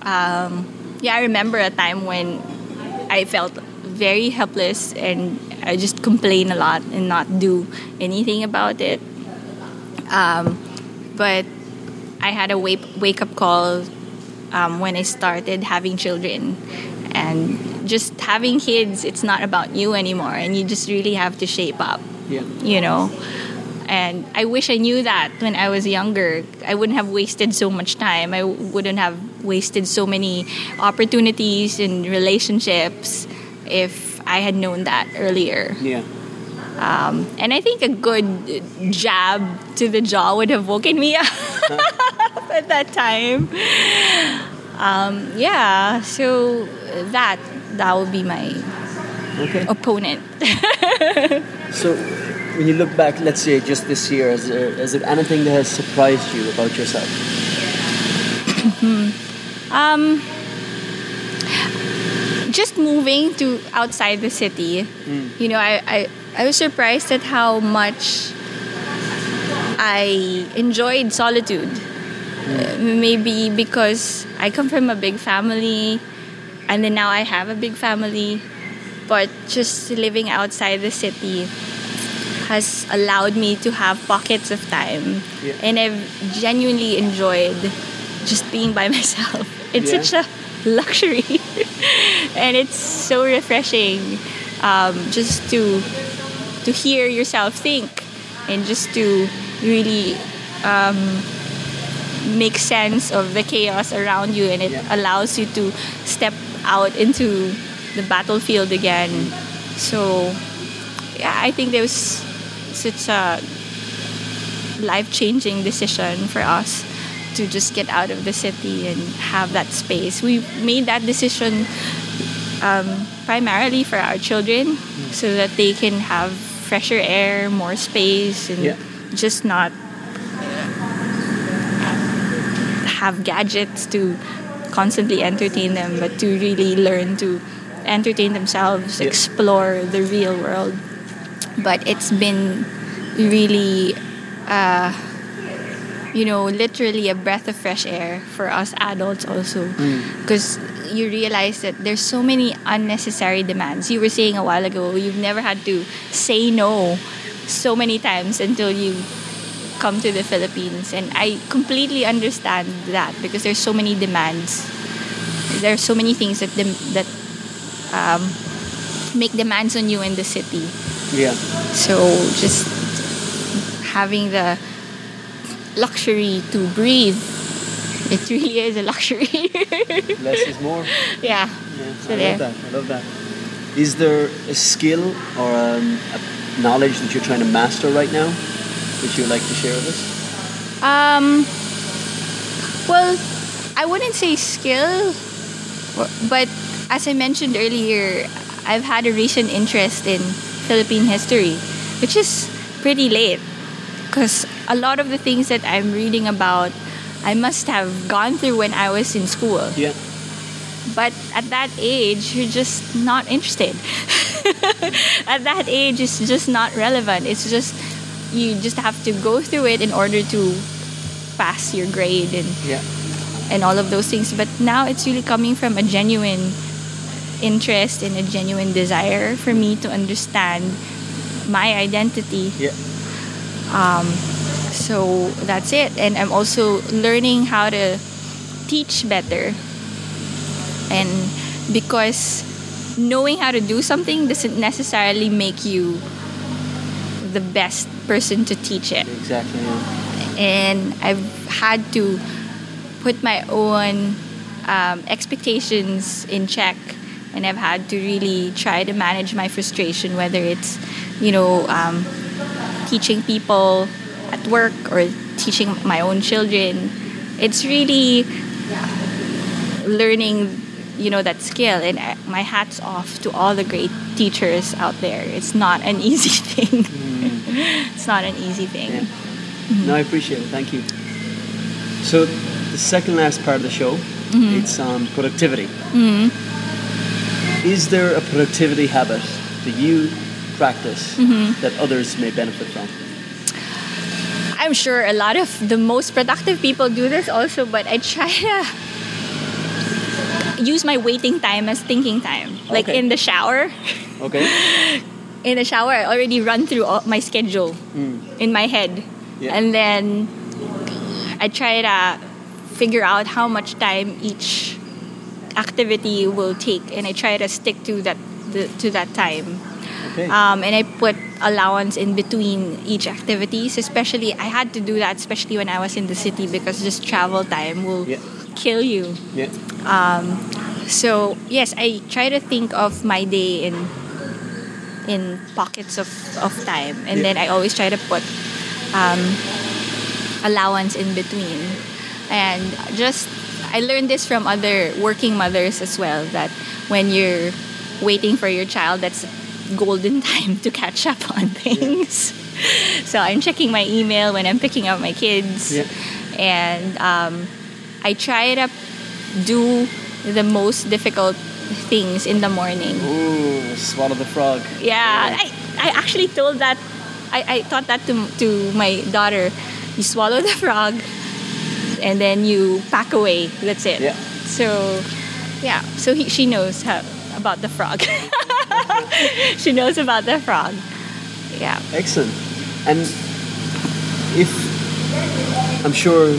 um, yeah i remember a time when i felt very helpless and i just complain a lot and not do anything about it. Um, but I had a wake wake up call um, when I started having children, and just having kids. It's not about you anymore, and you just really have to shape up. Yeah. You know. And I wish I knew that when I was younger. I wouldn't have wasted so much time. I wouldn't have wasted so many opportunities and relationships if I had known that earlier. Yeah. Um, and I think a good jab to the jaw would have woken me up at that time. Um, yeah, so that that would be my Okay. opponent. So, when you look back, let's say just this year, is there, is there anything that has surprised you about yourself? Um, just moving to outside the city, you know, I, I, I was surprised at how much I enjoyed solitude. Uh, maybe because I come from a big family and then now I have a big family, but just living outside the city has allowed me to have pockets of time Yeah. and I've genuinely enjoyed just being by myself. It's Yeah. such a luxury and it's so refreshing um, just to to hear yourself think and just to really um, make sense of the chaos around you and it Yeah. allows you to step out into the battlefield again so yeah i think there was such a life-changing decision for us to just get out of the city and have that space. We made that decision um, primarily for our children so that they can have fresher air, more space, and Yeah. just not have gadgets to constantly entertain them, but to really learn to entertain themselves, Yeah. explore the real world. But it's been really, uh, you know, literally a breath of fresh air for us adults also. Because you realize that there's so many unnecessary demands. You were saying a while ago, you've never had to say no so many times until you come to the Philippines. And I completely understand that because there's so many demands. There are so many things that dem- that um, make demands on you in the city. Yeah. So just having the luxury to breathe, it really is a luxury. Less is more. yeah. Yeah, So I there. love that. I love that. Is there a skill or um, a knowledge that you're trying to master right now, that you would like to share with us? Um, well, I wouldn't say skill, but as I mentioned earlier, I've had a recent interest in Philippine history, which is pretty late because a lot of the things that I'm reading about, I must have gone through when I was in school. Yeah. But at that age, you're just not interested. at that age, it's just not relevant. It's just, you just have to go through it in order to pass your grade and, Yeah. and all of those things. But now it's really coming from a genuine interest and a genuine desire for me to understand my identity Yeah. Um, so that's it. And i'm also learning how to teach better. And because knowing how to do something doesn't necessarily make you the best person to teach it. Exactly. And i've had to put my own um, expectations in check. And i've had to really try to manage my frustration whether it's you know um, teaching people at work or teaching my own children it's really learning you know that skill and my hats off to all the great teachers out there it's not an easy thing mm. it's not an easy thing Yeah. No, I appreciate it. Thank you. So, the second last part of the show, mm-hmm. it's on productivity. Mm-hmm. Is there a productivity habit that you practice mm-hmm. that others may benefit from? I'm sure a lot of the most productive people do this also, but I try to use my waiting time as thinking time. Like Okay. in the shower, Okay. in the shower, I already run through all my schedule hmm. in my head, Yeah. and then I try to figure out how much time each activity will take, and I try to stick to that the, to that time. Okay. um, and I put allowance in between each activities. Especially, I had to do that, especially when I was in the city, because just travel time will Yeah. kill you. yeah. Um, So yes, I try to think of my day in in pockets of, of time, and Yeah. then I always try to put um, allowance in between. And just I learned this from other working mothers as well that when you're waiting for your child, that's golden time to catch up on things. so I'm checking my email when I'm picking up my kids, Yeah. and um, I try to do the most difficult things in the morning. Ooh, swallow the frog. Yeah, I, I actually told that, I, I taught that to, to my daughter. You swallow the frog and then you pack away. That's it. Yeah. So, yeah, so he, she knows how, about the frog. she knows about the frog. Yeah. Excellent. And if I'm sure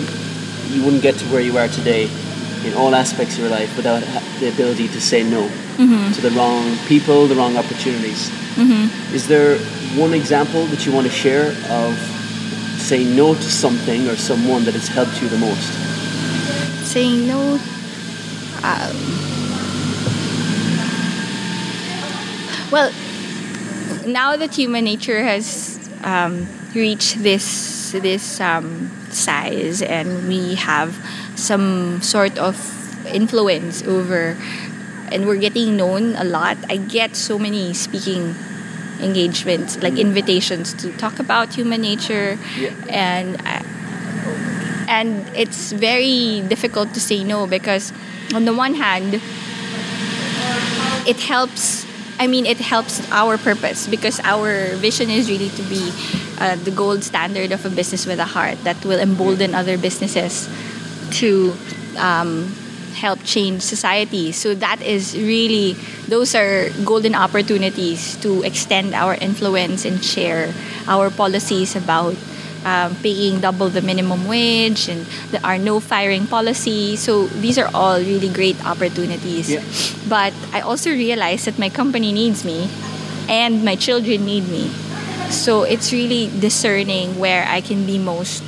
you wouldn't get to where you are today in all aspects of your life without the ability to say no to the wrong people, the wrong opportunities. Is there one example that you want to share of saying no to something or someone that has helped you the most? Saying no. Um, well, now that human nature has um, reached this this um, size and we have some sort of influence over and we're getting known a lot i get so many speaking engagements like invitations to talk about human nature Yeah. and I, and it's very difficult to say no because on the one hand it helps i mean it helps our purpose because our vision is really to be uh, the gold standard of a business with a heart that will embolden other businesses to um, help change society. So that is really those are golden opportunities to extend our influence and share our policies about um, paying double the minimum wage and there are no firing policy. So these are all really great opportunities. Yeah. But I also realize that my company needs me and my children need me. So it's really discerning where I can be most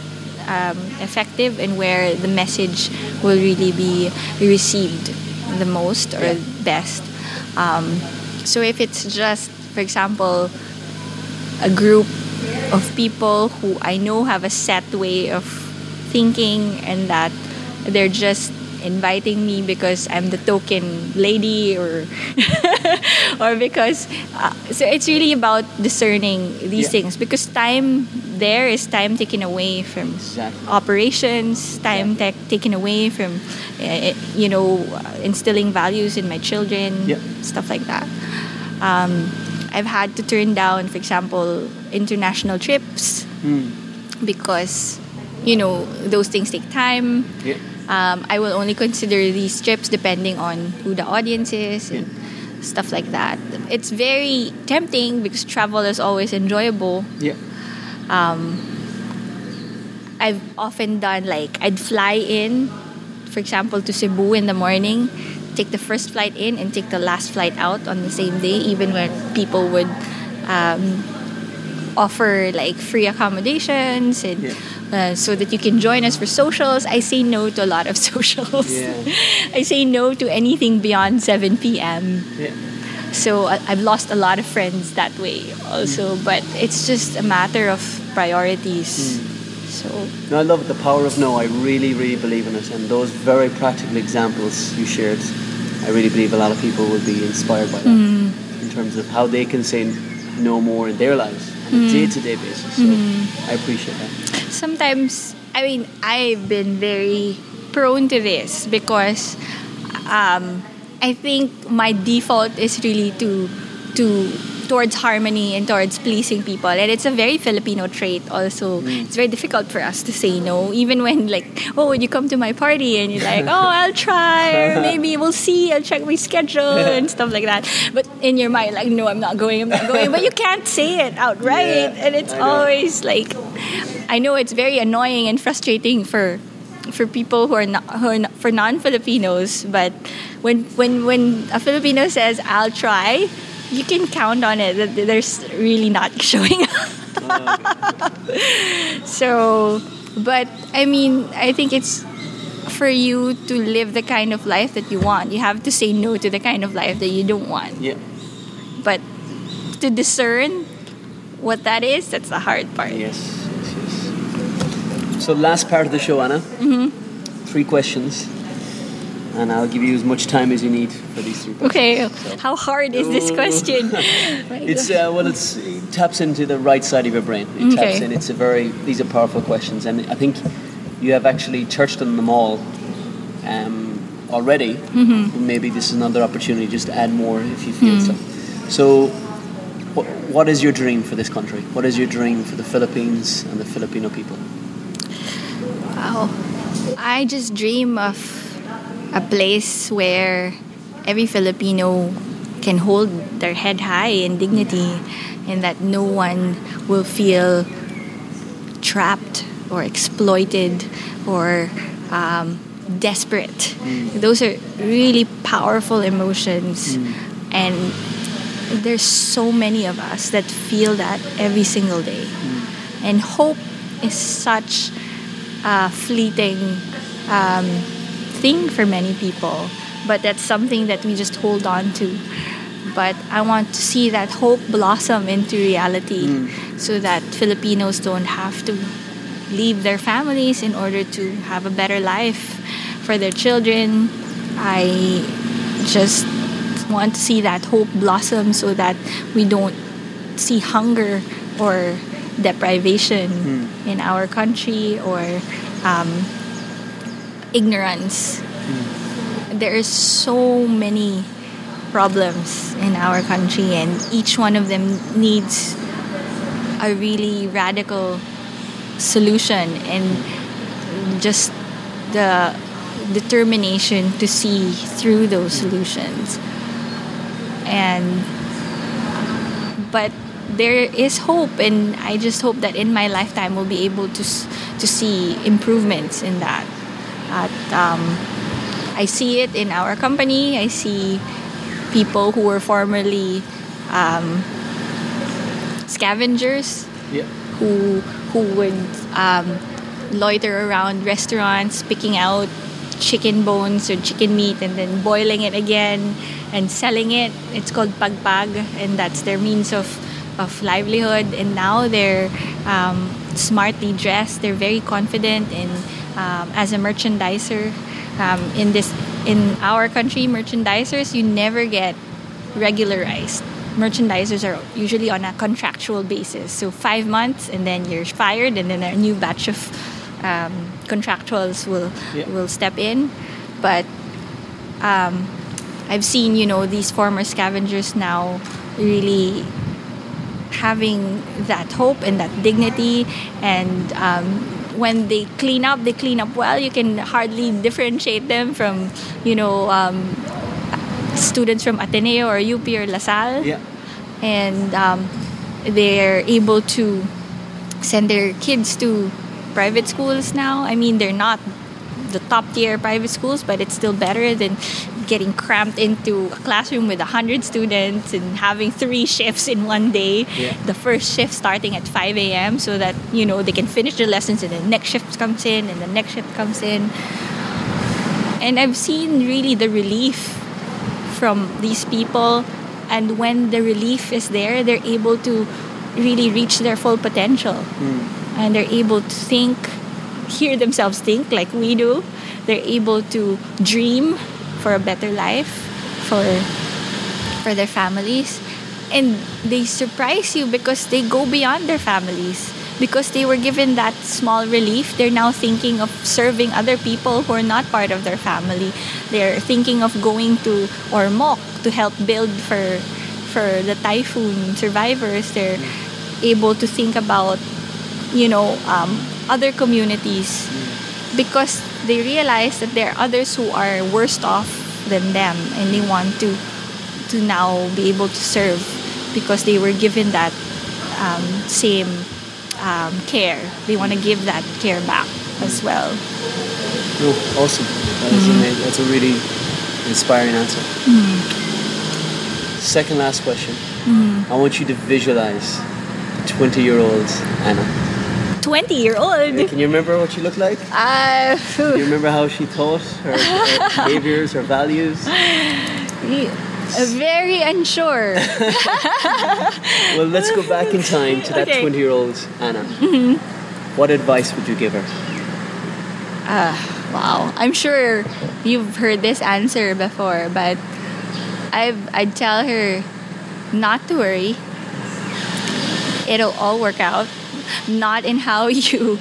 um, effective and where the message will really be received the most or Yeah. best. Um, so if it's just, for example, a group of people who I know have a set way of thinking and that they're just inviting me because I'm the token lady or or because uh, so it's really about discerning these Yeah. things because time there is time taken away from Exactly. operations time tech taken away from uh, you know instilling values in my children Yeah. stuff like that um, I've had to turn down, for example, international trips because, you know, those things take time. Yeah. Um, I will only consider these trips depending on who the audience is and stuff like that. It's very tempting because travel is always enjoyable. Yeah. I've often done like I'd fly in, for example, to Cebu in the morning, take the first flight in and take the last flight out on the same day, even when people would um, offer like free accommodations and Yeah. uh, so that you can join us for socials. I say no to a lot of socials. Yeah. I say no to anything beyond 7 p.m. Yeah. So I- I've lost a lot of friends that way also, but it's just a matter of priorities. So No, I love. The power of no. I really, really believe in it. And those very practical examples you shared, I really believe a lot of people will be inspired by that mm. in terms of how they can say no more in their lives on a mm. day-to-day basis. So mm. I appreciate that. sometimes, I mean, I've been very prone to this because um, I think my default is really to to towards harmony and towards pleasing people. And it's a very filipino trait also. Mm. It's very difficult for us to say no even when like oh you come to my party and you're like oh i'll try or maybe we'll see i'll check my schedule and stuff like that. But in your mind like no i'm not going i'm not going. But you can't say it outright. Yeah, and it's always like i know it's very annoying and frustrating for for people who are not, who are not for non-Filipinos, but when when when a Filipino says "I'll try," you can count on it that there's really not showing up. so, but I mean, I think it's for you to live the kind of life that you want. You have to say no to the kind of life that you don't want. Yeah. But to discern what that is, that's the hard part. Yes. Yes. Yes. So last part of the show, Anna. Mm-hmm. Three questions, and I'll give you as much time as you need for these three questions. Okay, So- how hard is this question? It's uh, well, it's, it taps into the right side of your brain. It taps in. It's a very these are powerful questions, and I think you have actually touched on them all um, already. Mm-hmm. Maybe this is another opportunity just to add more if you feel Mm. so. So, what, what is your dream for this country? What is your dream for the Philippines and the Filipino people? Wow. I just dream of a place where every Filipino can hold their head high in dignity and that no one will feel trapped or exploited or um, desperate. Those are really powerful emotions. And there's so many of us that feel that every single day. And hope is such a fleeting um, thing for many people, but that's something that we just hold on to. But I want to see that hope blossom into reality so that Filipinos don't have to leave their families in order to have a better life for their children. I just want to see that hope blossom so that we don't see hunger or deprivation in our country or um, ignorance. There is so many problems in our country, and each one of them needs a really radical solution and just the determination to see through those solutions. And but there is hope, and I just hope that in my lifetime we'll be able to to see improvements in that. At, um, I see it in our company. I see people who were formerly um, scavengers Yeah. who who would um, loiter around restaurants picking out chicken bones or chicken meat and then boiling it again and selling it. It's called pagpag, and that's their means of of livelihood. And now they're um, smartly dressed. They're very confident in um, as a merchandiser. Um, in this in our country, merchandisers you never get regularized. Merchandisers are usually on a contractual basis. So five months, and then you're fired, and then a new batch of um, contractuals will Yeah. will step in. But um, I've seen, you know, these former scavengers now really having that hope and that dignity and um, when they clean up they clean up well you can hardly differentiate them from you know um, students from Ateneo or UP or LaSalle Yeah. and um, they're able to send their kids to private schools now. I mean, they're not the top tier private schools, but it's still better than getting cramped into a classroom with 100 students and having three shifts in one day. Yeah. The first shift starting at 5 a.m. so that, you know, they can finish their lessons and the next shift comes in and the next shift comes in. And I've seen really the relief from these people and when the relief is there they're able to really reach their full potential hmm. and they're able to think hear themselves think like we do they're able to dream for a better life for for their families. And they surprise you because they go beyond their families. Because they were given that small relief they're now thinking of serving other people who are not part of their family. They're thinking of going to Ormoc to help build for for the typhoon survivors. They're able to think about you know um, other communities. Because they realize that there are others who are worse off than them and they want to to now be able to serve because they were given that um, same um, care they want to give that care back as well No, awesome. That is amazing. That's a really inspiring answer. Second last question. I want you to visualize 20 year old Anna. 20 year old Can you remember what she looked like? uh, Do you remember how she taught her, her behaviors, her values? very unsure Well, let's go back in time to that Okay. 20 year old Anna. What advice would you give her? Wow, I'm sure you've heard this answer before, but I I'd tell her not to worry. It'll all work out, not in how you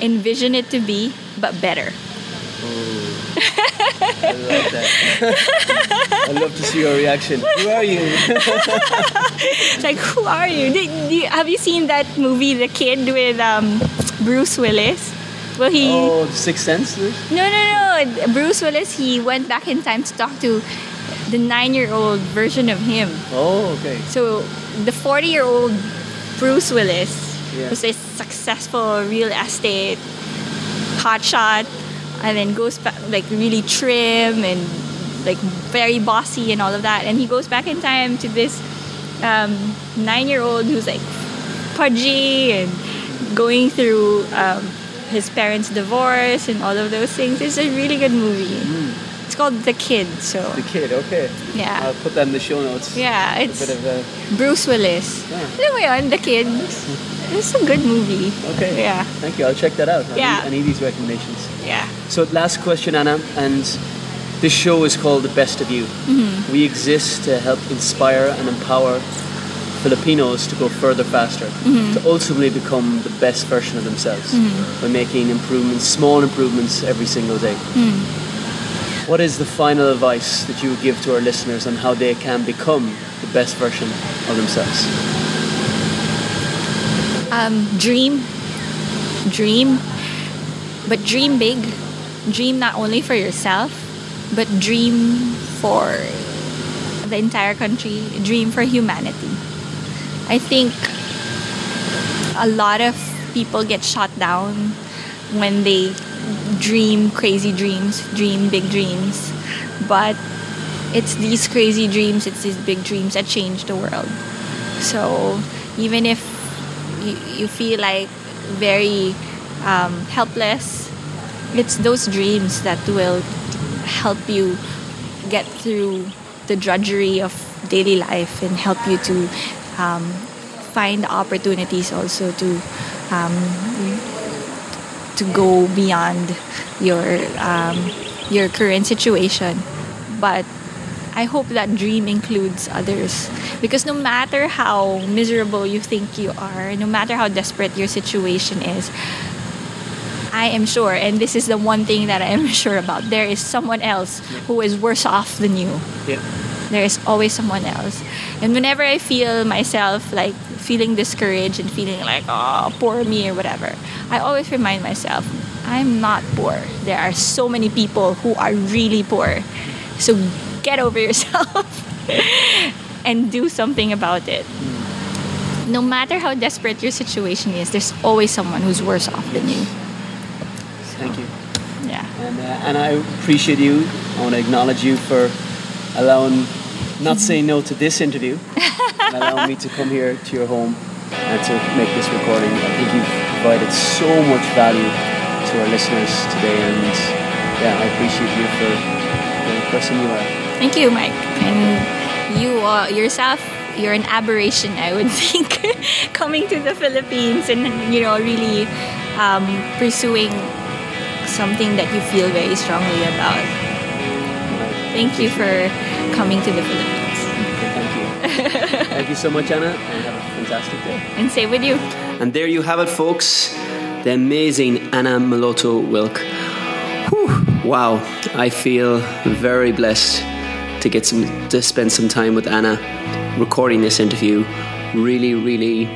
envision it to be, but better. I love that. I'd love to see your reaction. Who are you? Like, who are you? Did, you have you seen that movie, The Kid, with um, Bruce Willis? Well, he Oh, Sixth Sense? No, no, no. Bruce Willis, he went back in time to talk to the nine year old version of him. Oh, okay. So the 40 year old Bruce Willis Yeah. was a successful real estate hotshot and then goes back like really trim and like very bossy and all of that. And he goes back in time to this um, nine year old who's like pudgy and going through um, his parents' divorce and all of those things. It's a really good movie. It's called The Kid, so The kid, okay. yeah. I'll put that in the show notes. yeah, it's A bit of a. Bruce Willis. Yeah. Alam mo yun, The Kid. It's a good movie. Okay. Yeah. Thank you. I'll check that out. I Yeah. Need, I need these recommendations. Yeah. So, last question, Anna, and this show is called The Best of You. Mm-hmm. We exist to help inspire and empower Filipinos to go further faster, Mm-hmm. to ultimately become the best version of themselves by making improvements, small improvements every single day. Mm. What is the final advice that you would give to our listeners on how they can become the best version of themselves? Um, dream, dream, but dream big. Dream not only for yourself, but dream for the entire country. Dream for humanity. I think a lot of people get shot down when they dream crazy dreams, dream big dreams. But it's these crazy dreams, it's these big dreams that change the world. So even if you, you feel like very um, helpless, it's those dreams that will help you get through the drudgery of daily life and help you to um, find opportunities also to um, to go beyond your um, your current situation. But I hope that dream includes others because no matter how miserable you think you are, no matter how desperate your situation is, I am sure, and this is the one thing that I am sure about, there is someone else who is worse off than you. Yeah. There is always someone else. And whenever I feel myself like feeling discouraged and feeling like, oh, poor me or whatever, I always remind myself, I'm not poor. There are so many people who are really poor. So get over yourself and do something about it. No matter how desperate your situation is, there's always someone who's worse off than you. Thank you. Yeah. And, uh, and I appreciate you. I want to acknowledge you for allowing, not saying no to this interview, and allowing me to come here to your home and to make this recording. I think you've provided so much value to our listeners today, and yeah, I appreciate you for the person you are. Thank you, Mike. And you uh, yourself, you're an aberration, I would think, coming to the Philippines and you know really um, pursuing something that you feel very strongly about. Thank you for coming to the Philippines. Thank you. Thank you so much, Anna, and have a fantastic day. And same with you. And there you have it, folks. The amazing Anna Meloto Wilk. Whew, wow, I feel very blessed to get some to spend some time with Anna recording this interview. Really, really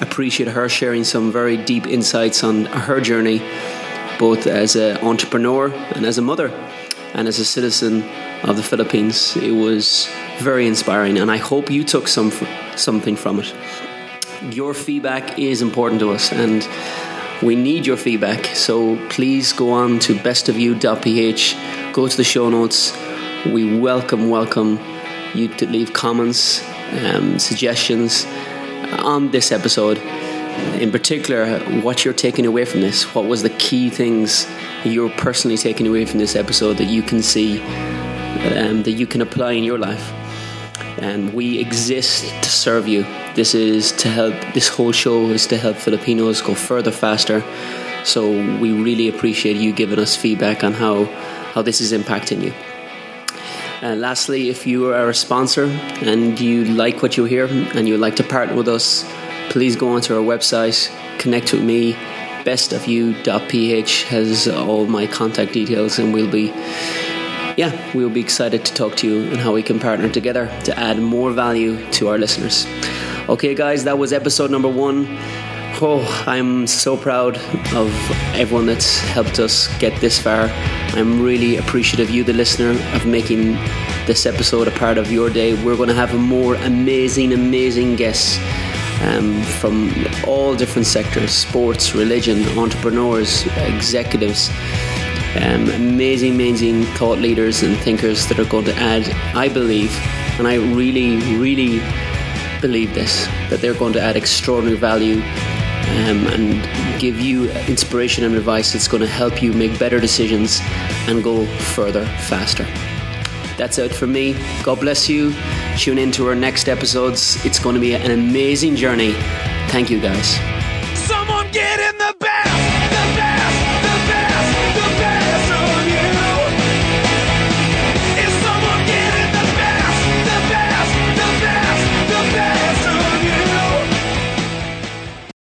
appreciate her sharing some very deep insights on her journey, both as an entrepreneur and as a mother and as a citizen of the Philippines. It was very inspiring, and I hope you took some something from it your feedback is important to us and we need your feedback so please go on to bestofyou.ph go to the show notes we welcome welcome you to leave comments um, suggestions on this episode in particular what you're taking away from this what was the key things you're personally taking away from this episode that you can see um, that you can apply in your life and we exist to serve you. This is to help, this whole show is to help Filipinos go further faster. So we really appreciate you giving us feedback on how, how this is impacting you. Uh, lastly, if you are a sponsor and you like what you hear and you'd like to partner with us, please go onto our website, connect with me. Bestofyou.ph has all my contact details, and we'll be yeah, we'll be excited to talk to you and how we can partner together to add more value to our listeners. Okay, guys, that was episode number one. Oh, I'm so proud of everyone that's helped us get this far. I'm really appreciative, of you, the listener, of making this episode a part of your day. We're going to have more amazing, amazing guests um, from all different sectors sports, religion, entrepreneurs, executives um, amazing, amazing thought leaders and thinkers that are going to add, I believe, and I really, really believe this, that they're going to add extraordinary value um, and give you inspiration and advice that's going to help you make better decisions and go further, faster. That's it for me. God bless you. Tune in to our next episodes. It's going to be an amazing journey. Thank you, guys. Someone get in the back.